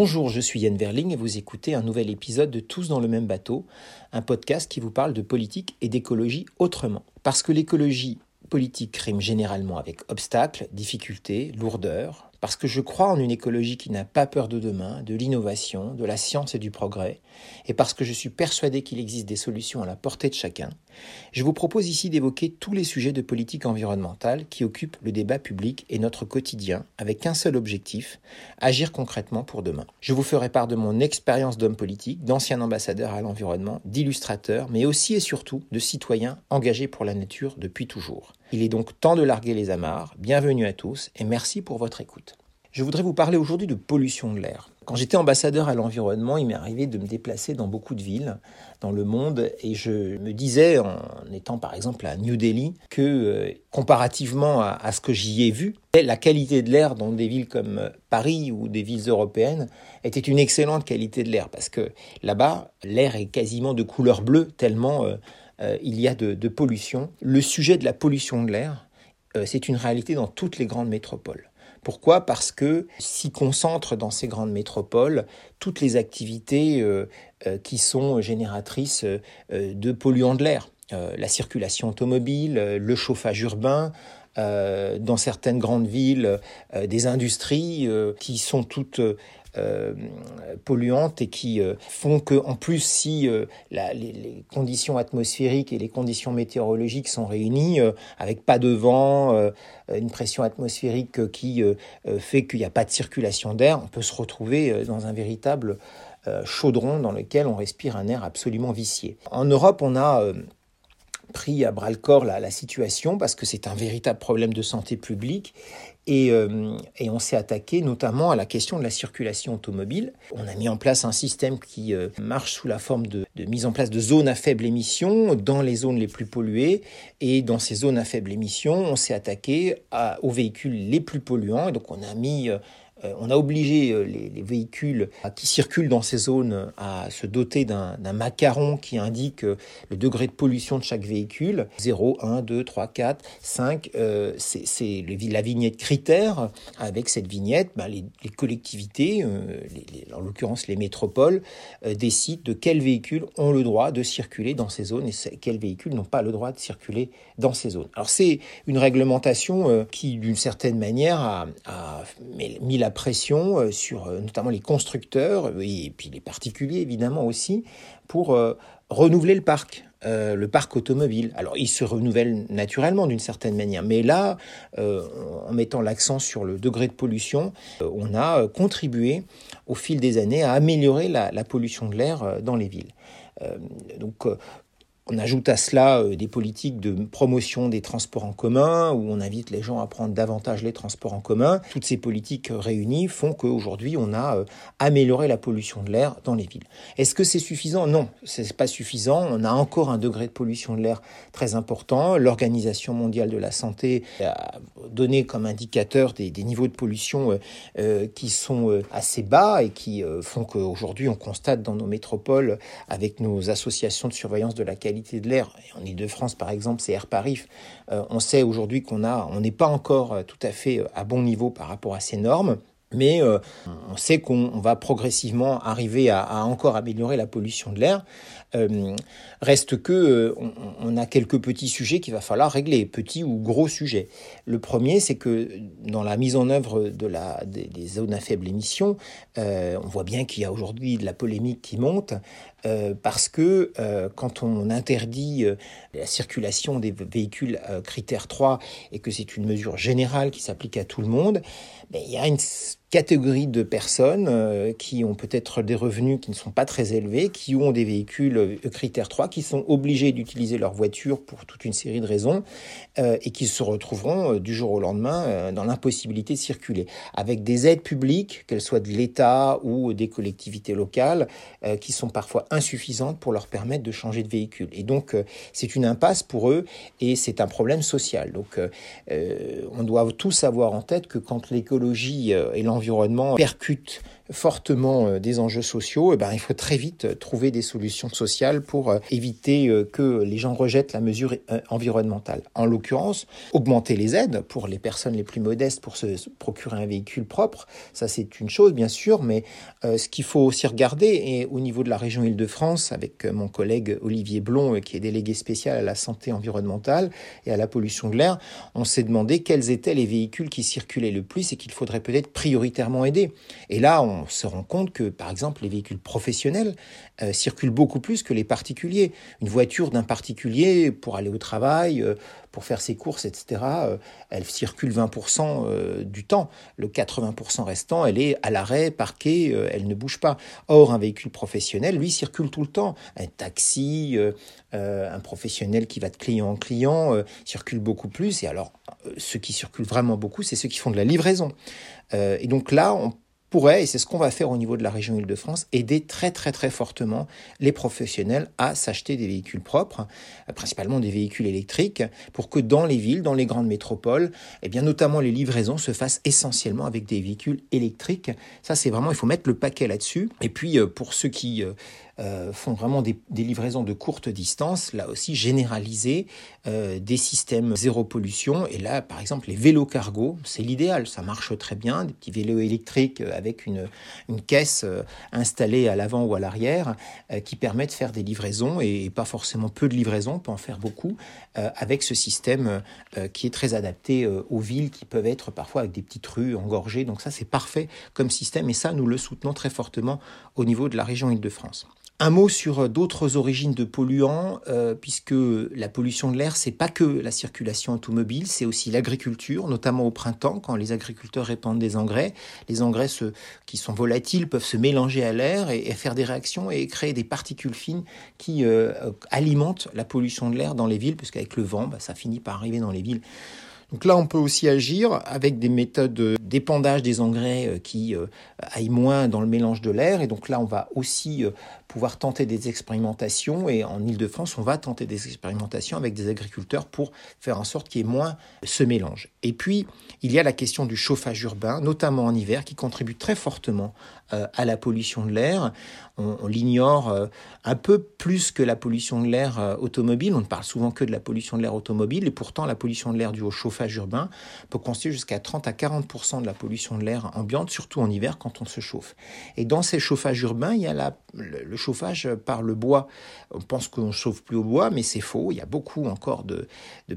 Bonjour, je suis Yann Verling et vous écoutez un nouvel épisode de Tous dans le même bateau, un podcast qui vous parle de politique et d'écologie autrement. Parce que l'écologie politique rime généralement avec obstacles, difficultés, lourdeurs, parce que je crois en une écologie qui n'a pas peur de demain, de l'innovation, de la science et du progrès, et parce que je suis persuadé qu'il existe des solutions à la portée de chacun, je vous propose ici d'évoquer tous les sujets de politique environnementale qui occupent le débat public et notre quotidien, avec un seul objectif, agir concrètement pour demain. Je vous ferai part de mon expérience d'homme politique, d'ancien ambassadeur à l'environnement, d'illustrateur, mais aussi et surtout de citoyen engagé pour la nature depuis toujours. Il est donc temps de larguer les amarres. Bienvenue à tous et merci pour votre écoute. Je voudrais vous parler aujourd'hui de pollution de l'air. Quand j'étais ambassadeur à l'environnement, il m'est arrivé de me déplacer dans beaucoup de villes dans le monde et je me disais, en étant par exemple à New Delhi, que euh, comparativement à, ce que j'y ai vu, la qualité de l'air dans des villes comme euh, Paris ou des villes européennes était une excellente qualité de l'air parce que là-bas, l'air est quasiment de couleur bleue tellement euh, il y a de, pollution. Le sujet de la pollution de l'air, c'est une réalité dans toutes les grandes métropoles. Pourquoi? Parce que s'y concentrent dans ces grandes métropoles toutes les activités euh, euh, qui sont génératrices euh, de polluants de l'air. la circulation automobile, le chauffage urbain, dans certaines grandes villes, des industries qui sont toutes euh, polluantes et qui euh, font que, en plus, si euh, les, conditions atmosphériques et les conditions météorologiques sont réunies, avec pas de vent, une pression atmosphérique qui fait qu'il n'y a pas de circulation d'air, on peut se retrouver dans un véritable chaudron dans lequel on respire un air absolument vicié. En Europe, on a pris à bras le corps la, situation parce que c'est un véritable problème de santé publique et, euh, et, on s'est attaqué notamment à la question de la circulation automobile. On a mis en place un système qui euh, marche sous la forme de, de, mise en place de zones à faible émission dans les zones les plus polluées. Et dans ces zones à faible émission, on s'est attaqué aux véhicules les plus polluants. Et donc on a mis euh, on a obligé euh, les, véhicules qui circulent dans ces zones à se doter d'un macaron qui indique euh, le degré de pollution de chaque véhicule. 0, 1, 2, 3, 4, 5. c'est la vignette critère. Avec cette vignette, bah, les, collectivités, en l'occurrence les métropoles, décident de quels véhicules ont le droit de circuler dans ces zones et quels véhicules n'ont pas le droit de circuler dans ces zones. Alors c'est une réglementation qui, d'une certaine manière, a mis la pression euh, sur euh, notamment les constructeurs et puis les particuliers évidemment aussi pour euh, renouveler le parc. le parc automobile. Alors, il se renouvelle naturellement d'une certaine manière, mais là, en mettant l'accent sur le degré de pollution, on a contribué au fil des années à améliorer la, la pollution de l'air dans les villes. donc, on ajoute à cela euh, des politiques de promotion des transports en commun, où on invite les gens à prendre davantage les transports en commun. Toutes ces politiques réunies font qu'aujourd'hui, on a euh, amélioré la pollution de l'air dans les villes. Est-ce que c'est suffisant? Non, c'est pas suffisant. On a encore un degré de pollution de l'air très important. L'Organisation mondiale de la santé a donné comme indicateur des, niveaux de pollution euh, qui sont assez bas et qui font qu'aujourd'hui, on constate dans nos métropoles, avec nos associations de surveillance de la qualité, de l'air. En Ile-de-France, par exemple, c'est Air Paris. Euh, on sait aujourd'hui qu'on a, on n'est pas encore euh, tout à fait euh, à bon niveau par rapport à ces normes. Mais on sait qu'on va progressivement arriver à, encore améliorer la pollution de l'air. reste que on, a quelques petits sujets qu'il va falloir régler, petits ou gros sujets. Le premier, c'est que dans la mise en œuvre de la, des, zones à faible émission, on voit bien qu'il y a aujourd'hui de la polémique qui monte. Euh, parce que euh, quand on interdit euh, la circulation des véhicules critère 3 et que c'est une mesure générale qui s'applique à tout le monde, ben, il y a une catégorie de personnes qui ont peut-être des revenus qui ne sont pas très élevés, qui ont des véhicules critère 3, qui sont obligés d'utiliser leur voiture pour toute une série de raisons et qui se retrouveront du jour au lendemain dans l'impossibilité de circuler. Avec des aides publiques, qu'elles soient de l'État ou des collectivités locales, qui sont parfois insuffisante pour leur permettre de changer de véhicule. Et donc, euh, c'est une impasse pour eux et c'est un problème social. Donc, euh, euh, on doit tous avoir en tête que quand l'écologie et l'environnement percutent fortement des enjeux sociaux, eh ben, il faut très vite trouver des solutions sociales pour éviter que les gens rejettent la mesure environnementale. En l'occurrence, augmenter les aides pour les personnes les plus modestes pour se procurer un véhicule propre, ça c'est une chose bien sûr, mais ce qu'il faut aussi regarder, et au niveau de la région Île-de-France, avec mon collègue Olivier Blond, qui est délégué spécial à la santé environnementale et à la pollution de l'air, on s'est demandé quels étaient les véhicules qui circulaient le plus et qu'il faudrait peut-être prioritairement aider. Et là, on se rend compte que, par exemple, les véhicules professionnels euh, circulent beaucoup plus que les particuliers. Une voiture d'un particulier pour aller au travail, euh, pour faire ses courses, etc., euh, elle circule 20% du temps. Le 80% restant, elle est à l'arrêt, parquée, elle ne bouge pas. Or, un véhicule professionnel, lui, circule tout le temps. Un taxi, un professionnel qui va de client en client, circule beaucoup plus. Et alors, ceux qui circulent vraiment beaucoup, c'est ceux qui font de la livraison. Et donc là, on pourrait, et c'est ce qu'on va faire au niveau de la région Île-de-France, aider très très très fortement les professionnels à s'acheter des véhicules propres, euh, principalement des véhicules électriques, pour que dans les villes, dans les grandes métropoles, eh bien notamment les livraisons se fassent essentiellement avec des véhicules électriques. Ça c'est vraiment, il faut mettre le paquet là-dessus. Et puis euh, pour ceux qui euh, euh, font vraiment des, livraisons de courte distance, là aussi généraliser euh, des systèmes zéro pollution. Et là, par exemple, les vélos cargo, c'est l'idéal, ça marche très bien, des petits vélos électriques avec une, caisse euh, installée à l'avant ou à l'arrière qui permet de faire des livraisons et, pas forcément peu de livraisons, on peut en faire beaucoup avec ce système qui est très adapté aux villes qui peuvent être parfois avec des petites rues engorgées. Donc ça, c'est parfait comme système et ça, nous le soutenons très fortement au niveau de la région Île-de-France. Un mot sur euh, d'autres origines de polluants, euh, puisque la pollution de l'air, c'est pas que la circulation automobile, c'est aussi l'agriculture, notamment au printemps, quand les agriculteurs répandent des engrais. Les engrais qui sont volatiles peuvent se mélanger à l'air et, faire des réactions et créer des particules fines qui euh, alimentent la pollution de l'air dans les villes, puisqu'avec le vent, bah, ça finit par arriver dans les villes. Donc là, on peut aussi agir avec des méthodes d'épandage des engrais qui aillent moins dans le mélange de l'air. Et donc là, on va aussi pouvoir tenter des expérimentations. Et en Ile-de-France, on va tenter des expérimentations avec des agriculteurs pour faire en sorte qu'il y ait moins ce mélange. Et puis, il y a la question du chauffage urbain, notamment en hiver, qui contribue très fortement à la pollution de l'air. On, l'ignore un peu plus que la pollution de l'air automobile. On ne parle souvent que de la pollution de l'air automobile. Et pourtant, la pollution de l'air due au chauffage urbain peut constituer jusqu'à 30 à 40 de la pollution de l'air ambiante, surtout en hiver quand on se chauffe. Et dans ces chauffages urbains, il y a la, le, chauffage par le bois. On pense qu'on ne chauffe plus au bois, mais c'est faux. Il y a beaucoup encore de,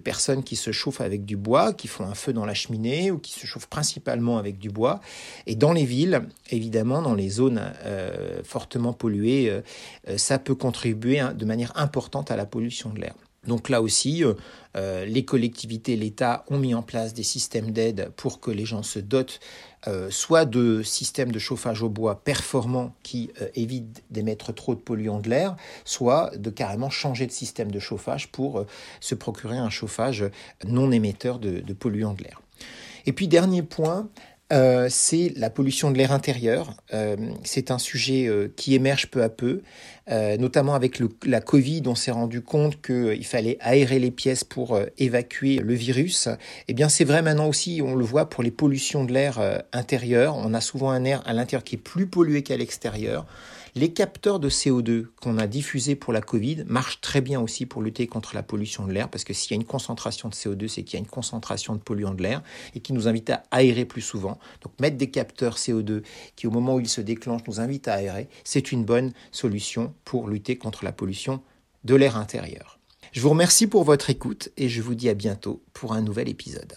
personnes qui se chauffent avec du bois, qui font un feu dans la cheminée ou qui se chauffent principalement avec du bois. Et dans les villes, évidemment, dans les zones euh, fortement polluées, euh, euh, ça peut contribuer de manière importante à la pollution de l'air. Donc là aussi, euh, euh, les collectivités, l'État ont mis en place des systèmes d'aide pour que les gens se dotent euh, soit de systèmes de chauffage au bois performants qui évitent d'émettre trop de polluants de l'air, soit de carrément changer de système de chauffage pour se procurer un chauffage non émetteur de, de polluants de l'air. Et puis dernier point, euh, c'est la pollution de l'air intérieur. Euh, c'est un sujet euh, qui émerge peu à peu, notamment avec la Covid, on s'est rendu compte qu'il fallait aérer les pièces pour évacuer le virus. Eh bien, c'est vrai maintenant aussi, on le voit pour les pollutions de l'air intérieur. On a souvent un air à l'intérieur qui est plus pollué qu'à l'extérieur. Les capteurs de CO2 qu'on a diffusés pour la Covid marchent très bien aussi pour lutter contre la pollution de l'air, parce que s'il y a une concentration de CO2, c'est qu'il y a une concentration de polluants de l'air et qui nous invite à aérer plus souvent. Donc mettre des capteurs CO2 qui, au moment où ils se déclenchent, nous invitent à aérer, c'est une bonne solution pour lutter contre la pollution de l'air intérieur. Je vous remercie pour votre écoute et je vous dis à bientôt pour un nouvel épisode.